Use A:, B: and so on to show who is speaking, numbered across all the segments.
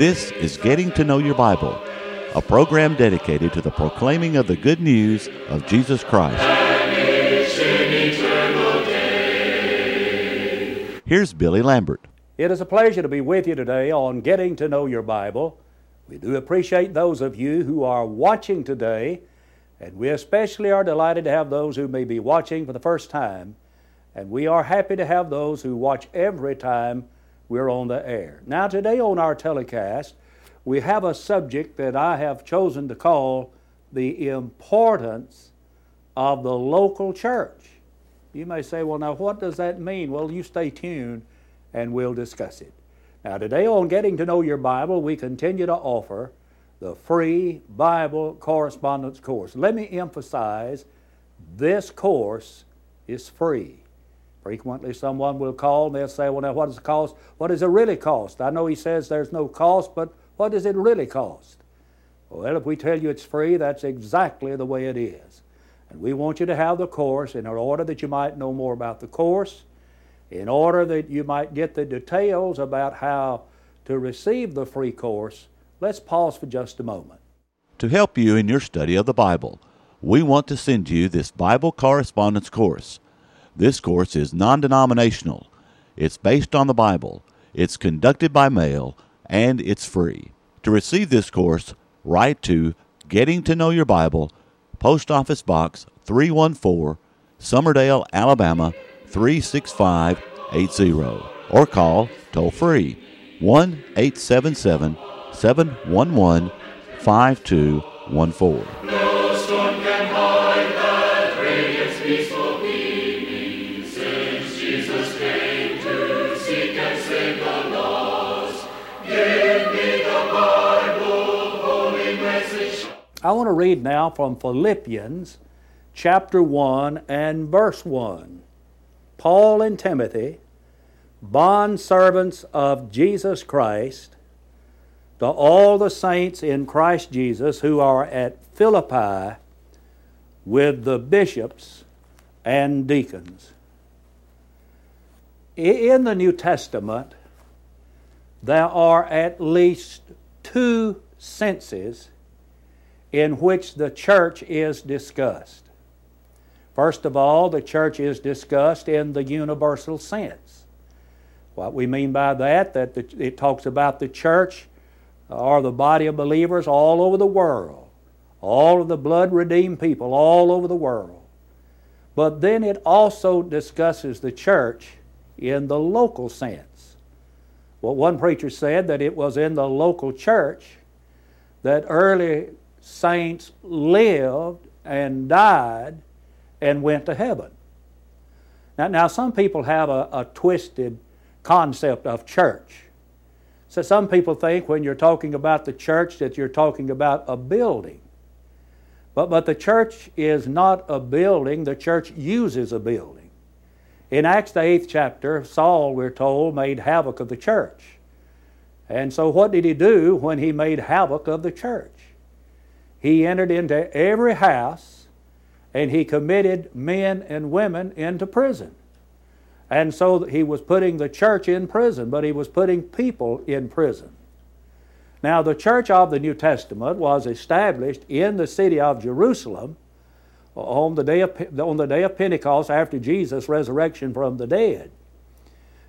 A: This is Getting to Know Your Bible, a program dedicated to the proclaiming of the good news of Jesus Christ. Here's Billy Lambert.
B: It is a pleasure to be with you today on Getting to Know Your Bible. We do appreciate those of you who are watching today, and we especially are delighted to have those who may be watching for the first time. And we are happy to have those who watch every time we're on the air. Now, today on our telecast, we have a subject that I have chosen to call the importance of the local church. You may say, well, now what does that mean? Well, you stay tuned and we'll discuss it. Now, today on Getting to Know Your Bible, we continue to offer the free Bible correspondence course. Let me emphasize this course is free. Frequently, someone will call and they'll say, Well, now, what does it cost? What does it really cost? I know he says there's no cost, but what does it really cost? Well, if we tell you it's free, that's exactly the way it is. And we want you to have the course in order that you might know more about the course, in order that you might get the details about how to receive the free course. Let's pause for just a moment.
A: To help you in your study of the Bible, we want to send you this Bible correspondence course. This course is non denominational, it's based on the Bible, it's conducted by mail, and it's free. To receive this course, write to Getting to Know Your Bible, Post Office Box 314, Summerdale, Alabama 36580, or call toll free 1 877 711 5214.
B: I want to read now from Philippians chapter 1 and verse 1. Paul and Timothy, bond servants of Jesus Christ, to all the saints in Christ Jesus who are at Philippi with the bishops and deacons. In the New Testament, there are at least two senses in which the church is discussed. First of all, the church is discussed in the universal sense. What we mean by that, that it talks about the church uh, or the body of believers all over the world, all of the blood redeemed people all over the world. But then it also discusses the church in the local sense. Well, one preacher said that it was in the local church that early saints lived and died and went to heaven. Now, now some people have a, a twisted concept of church. So some people think when you're talking about the church that you're talking about a building. But, but the church is not a building, the church uses a building. In Acts the eighth chapter, Saul, we're told, made havoc of the church. And so what did he do when he made havoc of the church? He entered into every house and he committed men and women into prison. And so he was putting the church in prison, but he was putting people in prison. Now, the church of the New Testament was established in the city of Jerusalem on the day of, on the day of Pentecost after Jesus' resurrection from the dead.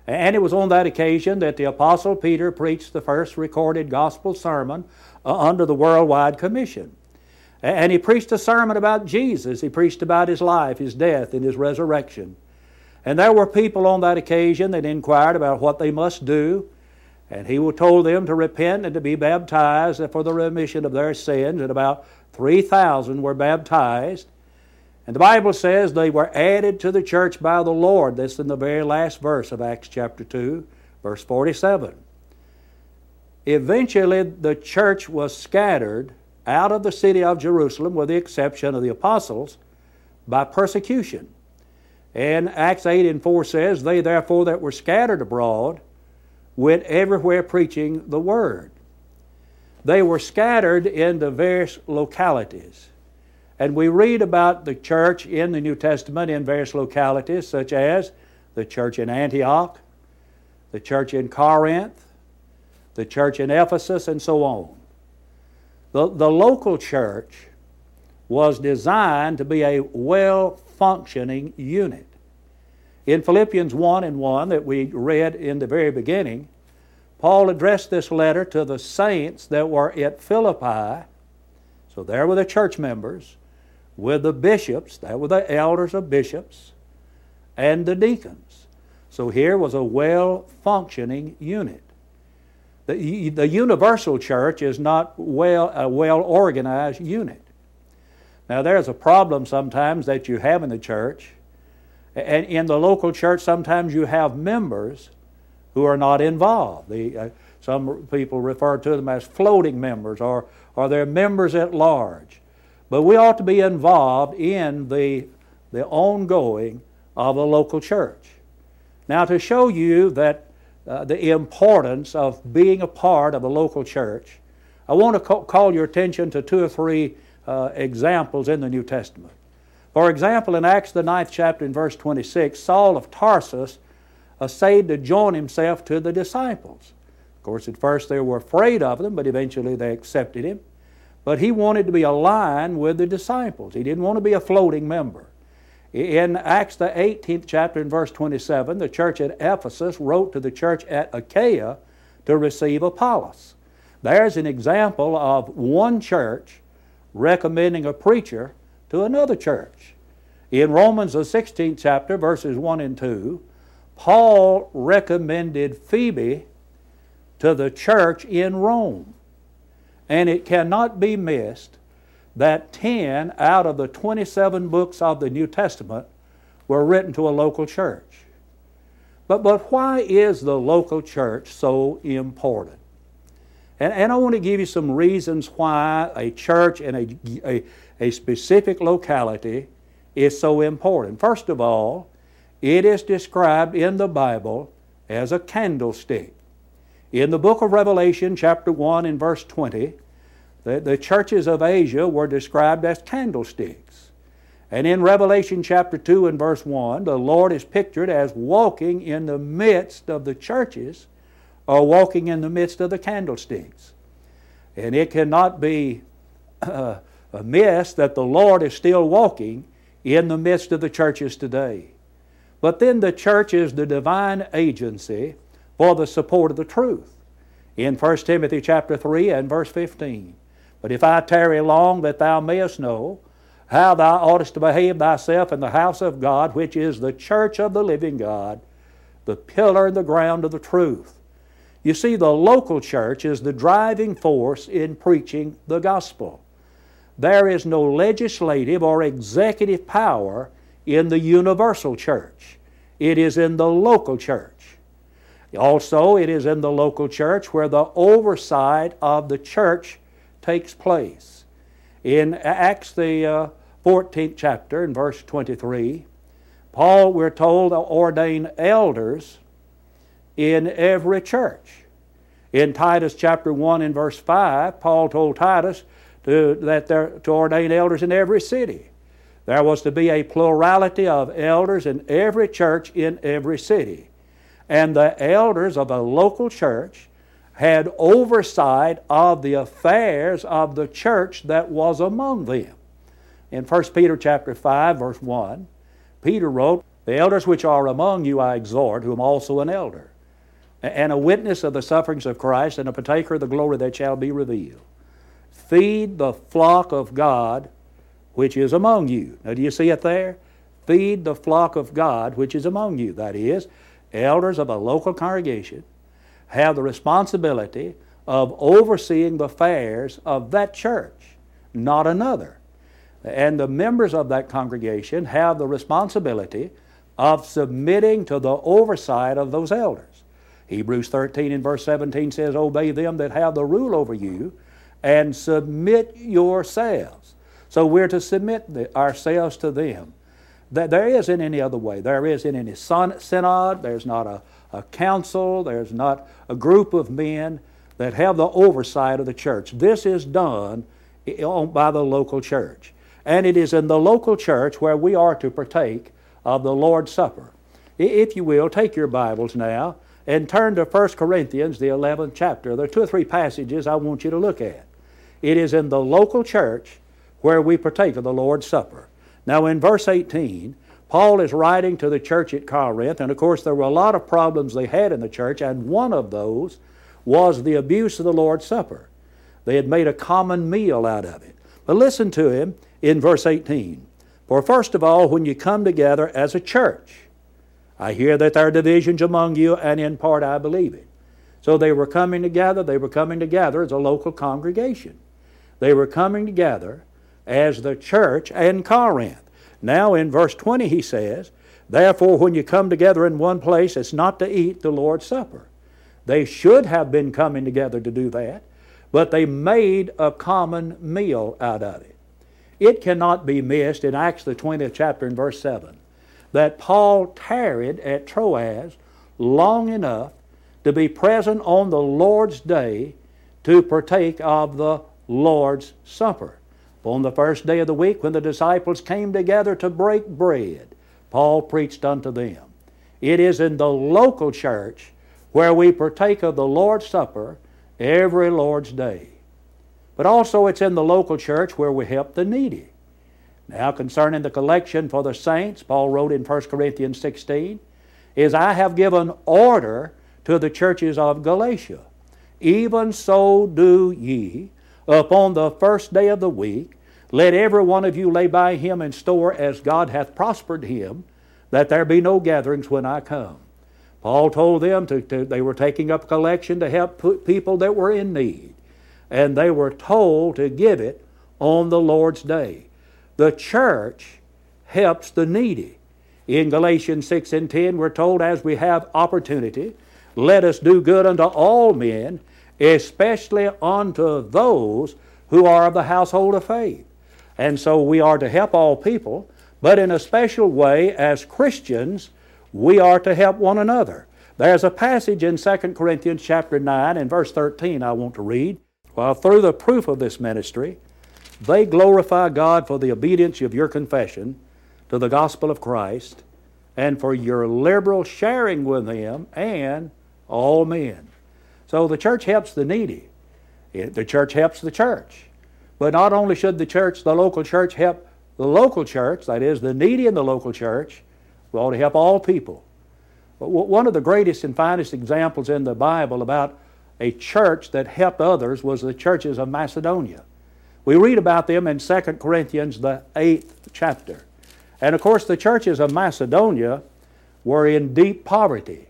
B: And it was on that occasion that the Apostle Peter preached the first recorded gospel sermon uh, under the worldwide commission. And he preached a sermon about Jesus. He preached about his life, his death, and his resurrection. And there were people on that occasion that inquired about what they must do. And he told them to repent and to be baptized for the remission of their sins. And about 3,000 were baptized. And the Bible says they were added to the church by the Lord. That's in the very last verse of Acts chapter 2, verse 47. Eventually, the church was scattered out of the city of Jerusalem, with the exception of the apostles, by persecution. And Acts 8 and 4 says, They therefore that were scattered abroad went everywhere preaching the word. They were scattered into various localities. And we read about the church in the New Testament in various localities, such as the church in Antioch, the church in Corinth, the church in Ephesus, and so on. The, the local church was designed to be a well functioning unit. In Philippians 1 and 1, that we read in the very beginning, Paul addressed this letter to the saints that were at Philippi. So there were the church members with the bishops, there were the elders of bishops, and the deacons. So here was a well functioning unit. The, the universal church is not well, a well organized unit. Now, there's a problem sometimes that you have in the church. And in the local church, sometimes you have members who are not involved. The, uh, some people refer to them as floating members or, or they're members at large. But we ought to be involved in the, the ongoing of a local church. Now, to show you that uh, the importance of being a part of a local church, I want to call your attention to two or three uh, examples in the New Testament. For example, in Acts the ninth chapter in verse 26, Saul of Tarsus essayed to join himself to the disciples. Of course, at first they were afraid of them, but eventually they accepted him. But he wanted to be aligned with the disciples. He didn't want to be a floating member. In Acts, the 18th chapter, in verse 27, the church at Ephesus wrote to the church at Achaia to receive Apollos. There's an example of one church recommending a preacher to another church. In Romans, the 16th chapter, verses 1 and 2, Paul recommended Phoebe to the church in Rome. And it cannot be missed that 10 out of the 27 books of the New Testament were written to a local church. But, but why is the local church so important? And, and I want to give you some reasons why a church in a, a, a specific locality is so important. First of all, it is described in the Bible as a candlestick. In the book of Revelation, chapter 1 and verse 20, the, the churches of Asia were described as candlesticks. And in Revelation chapter 2 and verse 1, the Lord is pictured as walking in the midst of the churches or walking in the midst of the candlesticks. And it cannot be uh, amiss that the Lord is still walking in the midst of the churches today. But then the church is the divine agency for the support of the truth. In 1 Timothy chapter 3 and verse 15. But if I tarry long, that thou mayest know how thou oughtest to behave thyself in the house of God, which is the church of the living God, the pillar and the ground of the truth. You see, the local church is the driving force in preaching the gospel. There is no legislative or executive power in the universal church. It is in the local church. Also, it is in the local church where the oversight of the church takes place. In Acts, the uh, 14th chapter, in verse 23, Paul, we're told, to ordain elders in every church. In Titus chapter 1 and verse 5, Paul told Titus to, that there, to ordain elders in every city. There was to be a plurality of elders in every church in every city. And the elders of a local church had oversight of the affairs of the church that was among them. In 1 Peter chapter 5 verse 1, Peter wrote, "The elders which are among you I exhort, whom also an elder, and a witness of the sufferings of Christ and a partaker of the glory that shall be revealed. Feed the flock of God which is among you." Now do you see it there? Feed the flock of God which is among you. That is, elders of a local congregation have the responsibility of overseeing the affairs of that church, not another. And the members of that congregation have the responsibility of submitting to the oversight of those elders. Hebrews 13 and verse 17 says, Obey them that have the rule over you and submit yourselves. So we're to submit the, ourselves to them. There isn't any other way. There isn't any synod, there's not a a council, there's not a group of men that have the oversight of the church. This is done by the local church. And it is in the local church where we are to partake of the Lord's Supper. If you will, take your Bibles now and turn to 1 Corinthians, the 11th chapter. There are two or three passages I want you to look at. It is in the local church where we partake of the Lord's Supper. Now, in verse 18, Paul is writing to the church at Corinth, and of course, there were a lot of problems they had in the church, and one of those was the abuse of the Lord's Supper. They had made a common meal out of it. But listen to him in verse 18. For first of all, when you come together as a church, I hear that there are divisions among you, and in part I believe it. So they were coming together, they were coming together as a local congregation. They were coming together as the church in Corinth. Now in verse 20 he says, Therefore, when you come together in one place, it's not to eat the Lord's Supper. They should have been coming together to do that, but they made a common meal out of it. It cannot be missed in Acts the 20th chapter and verse 7 that Paul tarried at Troas long enough to be present on the Lord's day to partake of the Lord's Supper. On the first day of the week, when the disciples came together to break bread, Paul preached unto them. It is in the local church where we partake of the Lord's Supper every Lord's day. But also, it's in the local church where we help the needy. Now, concerning the collection for the saints, Paul wrote in 1 Corinthians 16, is I have given order to the churches of Galatia. Even so do ye, upon the first day of the week, let every one of you lay by him in store as God hath prospered him, that there be no gatherings when I come. Paul told them to, to they were taking up collection to help put people that were in need, and they were told to give it on the Lord's day. The church helps the needy. In Galatians 6 and 10, we're told, as we have opportunity, let us do good unto all men, especially unto those who are of the household of faith. And so we are to help all people, but in a special way, as Christians, we are to help one another. There's a passage in 2 Corinthians chapter 9 and verse 13 I want to read. While through the proof of this ministry, they glorify God for the obedience of your confession to the gospel of Christ and for your liberal sharing with them and all men. So the church helps the needy. The church helps the church. But not only should the church, the local church, help the local church, that is, the needy in the local church, we ought to help all people. But one of the greatest and finest examples in the Bible about a church that helped others was the churches of Macedonia. We read about them in 2 Corinthians, the eighth chapter. And of course, the churches of Macedonia were in deep poverty.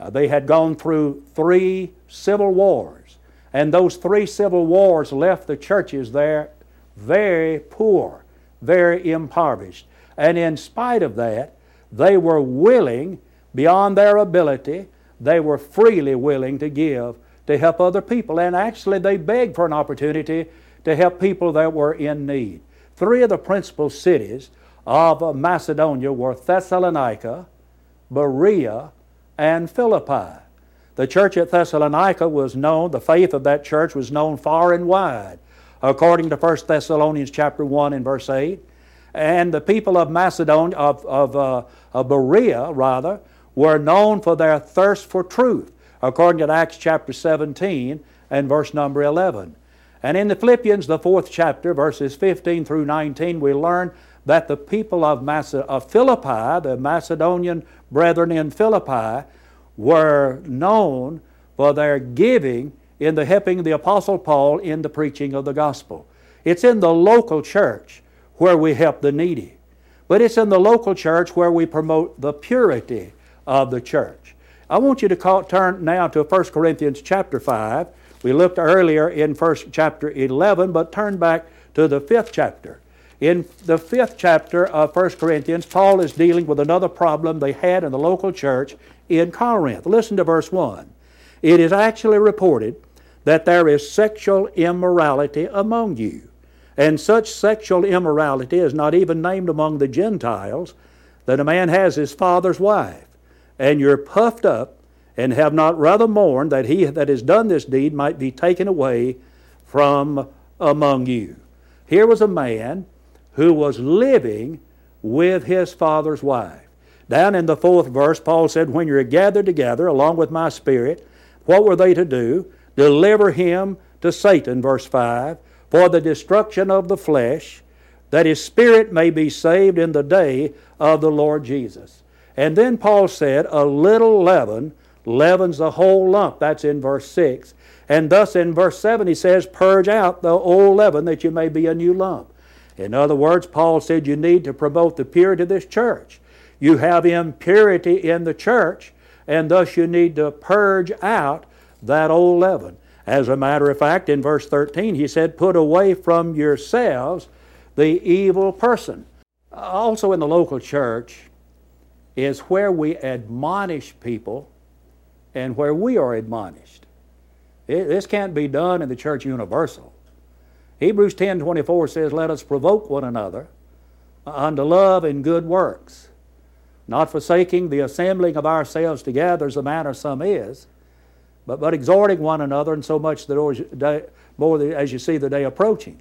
B: Uh, they had gone through three civil wars, and those three civil wars left the churches there very poor, very impoverished. And in spite of that, they were willing, beyond their ability, they were freely willing to give to help other people. And actually, they begged for an opportunity to help people that were in need. Three of the principal cities of Macedonia were Thessalonica, Berea, and Philippi. The church at Thessalonica was known, the faith of that church was known far and wide, according to 1 Thessalonians chapter 1 and verse 8. And the people of Macedonia, of, of, uh, of Berea rather, were known for their thirst for truth, according to Acts chapter 17 and verse number 11. And in the Philippians, the fourth chapter, verses 15 through 19, we learn that the people of, Mace- of Philippi, the Macedonian brethren in Philippi, were known for their giving in the helping the Apostle Paul in the preaching of the gospel. It's in the local church where we help the needy, but it's in the local church where we promote the purity of the church. I want you to call, turn now to 1 Corinthians chapter 5 we looked earlier in first chapter 11, but turn back to the fifth chapter. In the fifth chapter of 1 Corinthians, Paul is dealing with another problem they had in the local church in Corinth. Listen to verse 1. It is actually reported that there is sexual immorality among you, and such sexual immorality is not even named among the Gentiles, that a man has his father's wife, and you're puffed up and have not rather mourned that he that has done this deed might be taken away from among you. Here was a man who was living with his father's wife. Down in the fourth verse, Paul said, When you're gathered together along with my spirit, what were they to do? Deliver him to Satan, verse 5, for the destruction of the flesh, that his spirit may be saved in the day of the Lord Jesus. And then Paul said, A little leaven leavens the whole lump. That's in verse 6. And thus in verse 7 he says, Purge out the old leaven that you may be a new lump. In other words, Paul said you need to promote the purity of this church. You have impurity in the church, and thus you need to purge out that old leaven. As a matter of fact, in verse 13, he said, Put away from yourselves the evil person. Also, in the local church is where we admonish people and where we are admonished. It, this can't be done in the church universal. Hebrews 10:24 says, "Let us provoke one another unto love and good works, not forsaking the assembling of ourselves together as the manner some is, but, but exhorting one another, and so much the more as you see the day approaching."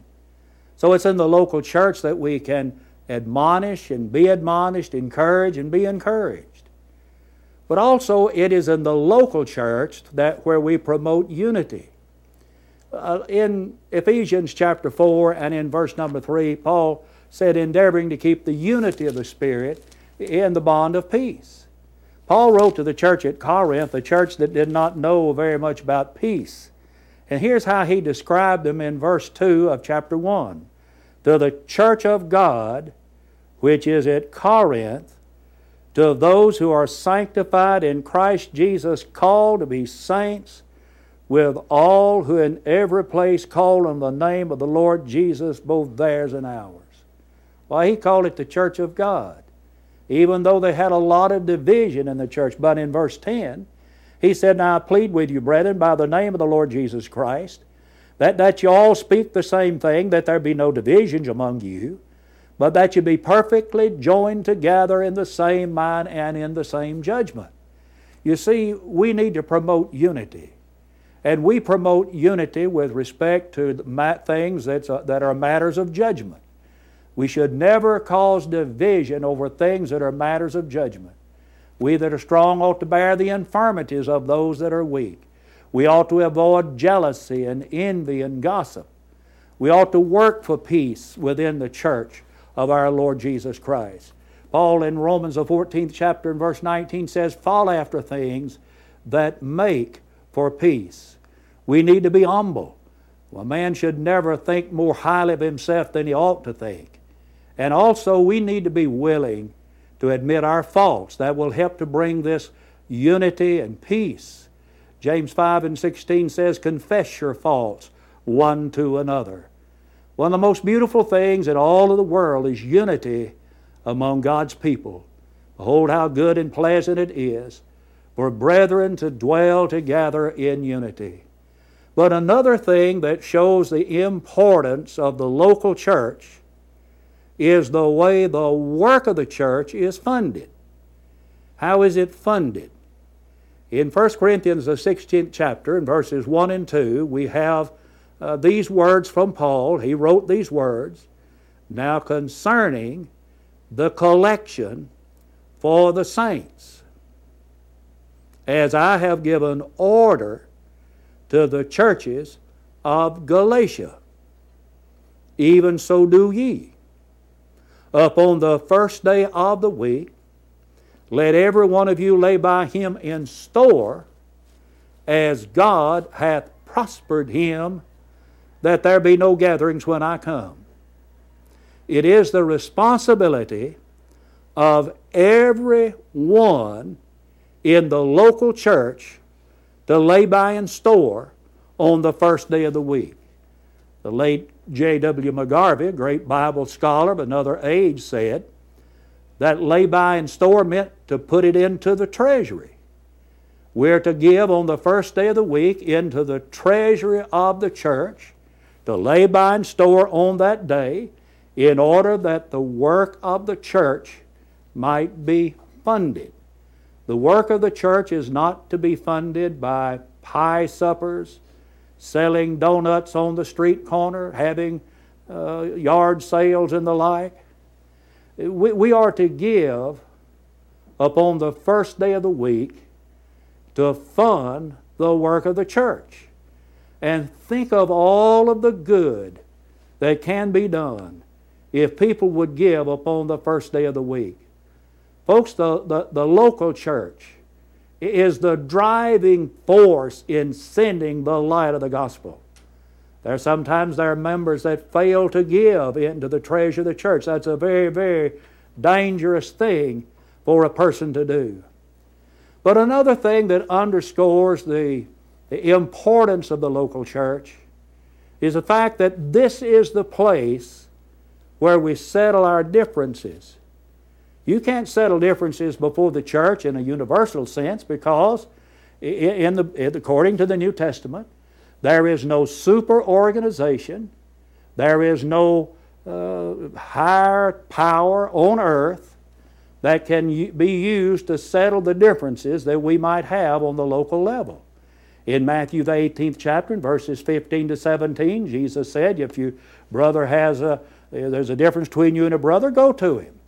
B: So it's in the local church that we can admonish and be admonished, encourage and be encouraged. But also it is in the local church that where we promote unity. Uh, in Ephesians chapter 4 and in verse number 3, Paul said, endeavoring to keep the unity of the Spirit in the bond of peace. Paul wrote to the church at Corinth, a church that did not know very much about peace. And here's how he described them in verse 2 of chapter 1. To the church of God, which is at Corinth, to those who are sanctified in Christ Jesus, called to be saints, with all who in every place call on the name of the Lord Jesus, both theirs and ours. Why, he called it the church of God, even though they had a lot of division in the church. But in verse 10, he said, Now I plead with you, brethren, by the name of the Lord Jesus Christ, that, that you all speak the same thing, that there be no divisions among you but that you be perfectly joined together in the same mind and in the same judgment. You see, we need to promote unity. And we promote unity with respect to things that's, uh, that are matters of judgment. We should never cause division over things that are matters of judgment. We that are strong ought to bear the infirmities of those that are weak. We ought to avoid jealousy and envy and gossip. We ought to work for peace within the church of our Lord Jesus Christ. Paul in Romans, the 14th chapter, and verse 19 says, Follow after things that make for peace. We need to be humble. A man should never think more highly of himself than he ought to think. And also, we need to be willing to admit our faults. That will help to bring this unity and peace. James 5 and 16 says, Confess your faults one to another. One of the most beautiful things in all of the world is unity among God's people. Behold, how good and pleasant it is for brethren to dwell together in unity. But another thing that shows the importance of the local church is the way the work of the church is funded. How is it funded? In 1 Corinthians, the 16th chapter, in verses 1 and 2, we have uh, these words from Paul. He wrote these words. Now, concerning the collection for the saints, as I have given order to the churches of Galatia, even so do ye. Upon the first day of the week, let every one of you lay by him in store, as God hath prospered him that there be no gatherings when I come. It is the responsibility of every one in the local church to lay by and store on the first day of the week. The late J.W. McGarvey, a great Bible scholar of another age, said that lay by and store meant to put it into the treasury. We're to give on the first day of the week into the treasury of the church to lay by and store on that day in order that the work of the church might be funded. The work of the church is not to be funded by pie suppers, selling donuts on the street corner, having uh, yard sales and the like. We, we are to give upon the first day of the week to fund the work of the church. And think of all of the good that can be done if people would give upon the first day of the week. Folks, the, the, the local church is the driving force in sending the light of the gospel. There are sometimes there are members that fail to give into the treasure of the church. That's a very, very dangerous thing for a person to do. But another thing that underscores the, the importance of the local church is the fact that this is the place where we settle our differences. You can't settle differences before the church in a universal sense because, in the, according to the New Testament, there is no super organization, there is no uh, higher power on earth that can be used to settle the differences that we might have on the local level. In Matthew the 18th chapter, in verses 15 to 17, Jesus said, If your brother has a, there's a difference between you and a brother, go to him.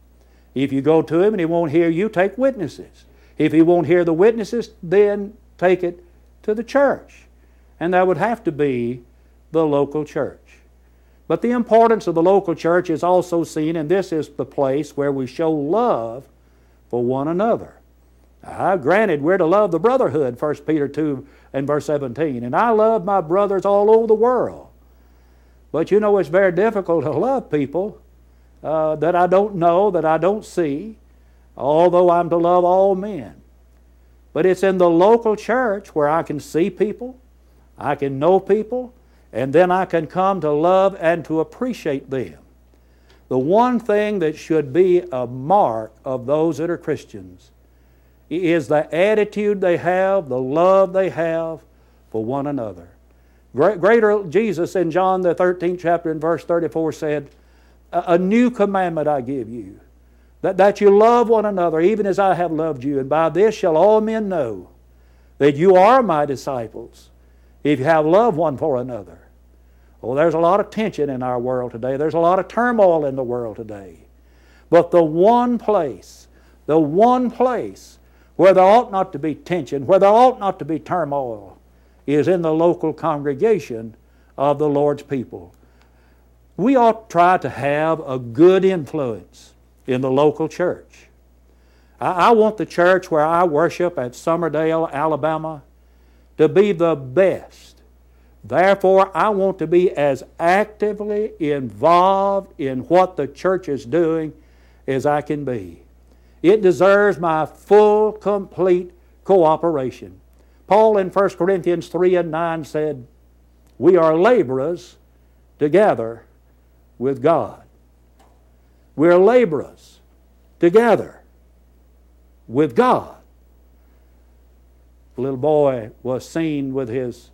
B: If you go to him and he won't hear you, take witnesses. If he won't hear the witnesses, then take it to the church. And that would have to be the local church. But the importance of the local church is also seen, and this is the place where we show love for one another. Now, granted, we're to love the brotherhood, 1 Peter 2 and verse 17. And I love my brothers all over the world. But you know, it's very difficult to love people uh, that I don't know, that I don't see, although I'm to love all men. But it's in the local church where I can see people, I can know people, and then I can come to love and to appreciate them. The one thing that should be a mark of those that are Christians is the attitude they have, the love they have for one another. Greater Jesus in John the 13th chapter and verse 34 said, A new commandment I give you, that, that you love one another even as I have loved you, and by this shall all men know that you are my disciples if you have love one for another. Oh, there's a lot of tension in our world today. There's a lot of turmoil in the world today. But the one place, the one place where there ought not to be tension, where there ought not to be turmoil, is in the local congregation of the Lord's people. We ought to try to have a good influence in the local church. I, I want the church where I worship at Summerdale, Alabama, to be the best Therefore, I want to be as actively involved in what the church is doing as I can be. It deserves my full, complete cooperation. Paul in 1 Corinthians 3 and 9 said, We are laborers together with God. We're laborers together with God. The little boy was seen with his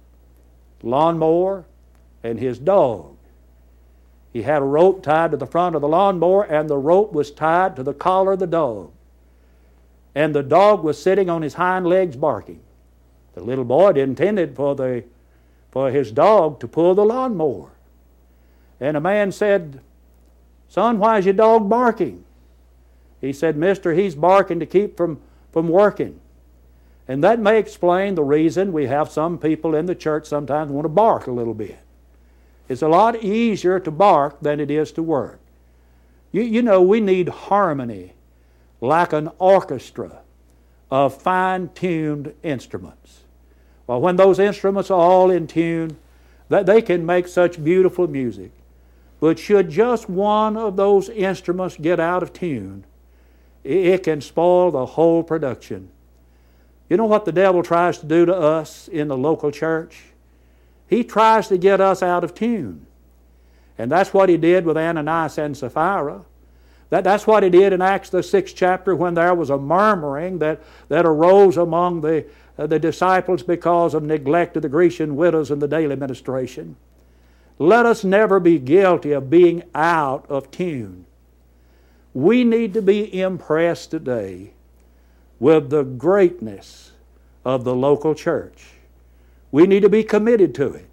B: lawnmower, and his dog. He had a rope tied to the front of the lawnmower, and the rope was tied to the collar of the dog. And the dog was sitting on his hind legs barking. The little boy had intended for, the, for his dog to pull the lawnmower. And a man said, Son, why is your dog barking? He said, Mister, he's barking to keep from, from working. And that may explain the reason we have some people in the church sometimes want to bark a little bit. It's a lot easier to bark than it is to work. You, you know, we need harmony like an orchestra of fine tuned instruments. Well, when those instruments are all in tune, that they can make such beautiful music. But should just one of those instruments get out of tune, it can spoil the whole production. You know what the devil tries to do to us in the local church? He tries to get us out of tune. And that's what he did with Ananias and Sapphira. That, that's what he did in Acts, the sixth chapter, when there was a murmuring that, that arose among the, uh, the disciples because of neglect of the Grecian widows in the daily ministration. Let us never be guilty of being out of tune. We need to be impressed today with the greatness of the local church. We need to be committed to it.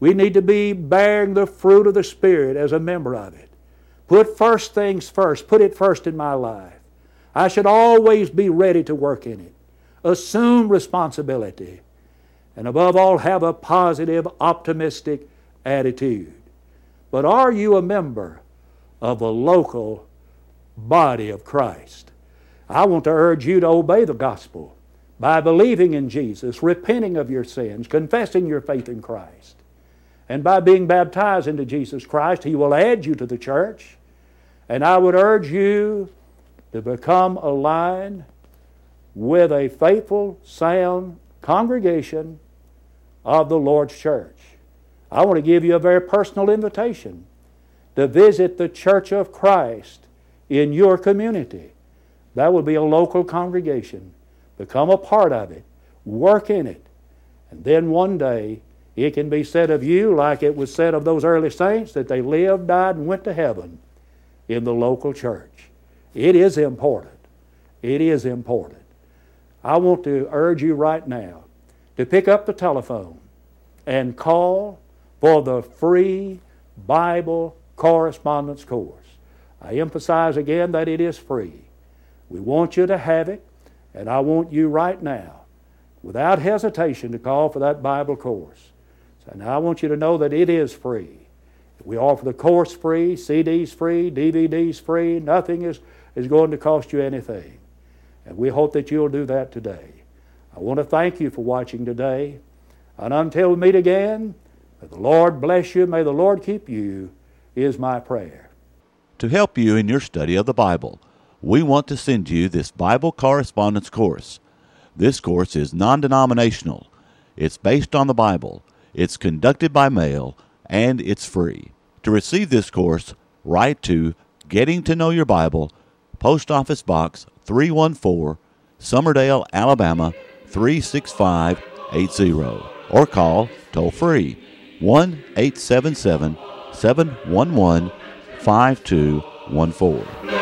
B: We need to be bearing the fruit of the Spirit as a member of it. Put first things first. Put it first in my life. I should always be ready to work in it, assume responsibility, and above all, have a positive, optimistic attitude. But are you a member of a local body of Christ? I want to urge you to obey the gospel by believing in Jesus, repenting of your sins, confessing your faith in Christ. And by being baptized into Jesus Christ, He will add you to the church. And I would urge you to become aligned with a faithful, sound congregation of the Lord's church. I want to give you a very personal invitation to visit the Church of Christ in your community. That would be a local congregation. Become a part of it, work in it, and then one day it can be said of you, like it was said of those early saints, that they lived, died, and went to heaven in the local church. It is important. It is important. I want to urge you right now to pick up the telephone and call for the free Bible correspondence course. I emphasize again that it is free. We want you to have it, and I want you right now, without hesitation, to call for that Bible course. So now I want you to know that it is free. We offer the course free, CDs free, DVDs free. Nothing is, is going to cost you anything. And we hope that you'll do that today. I want to thank you for watching today. And until we meet again, may the Lord bless you, may the Lord keep you, is my prayer.
A: To help you in your study of the Bible, we want to send you this Bible correspondence course. This course is non denominational, it's based on the Bible, it's conducted by mail, and it's free. To receive this course, write to Getting to Know Your Bible, Post Office Box 314, Summerdale, Alabama 36580, or call toll free 1 877 711 5214.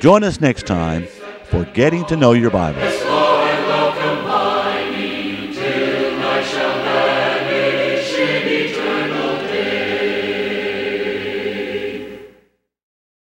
A: Join us next time for Getting to Know Your Bible.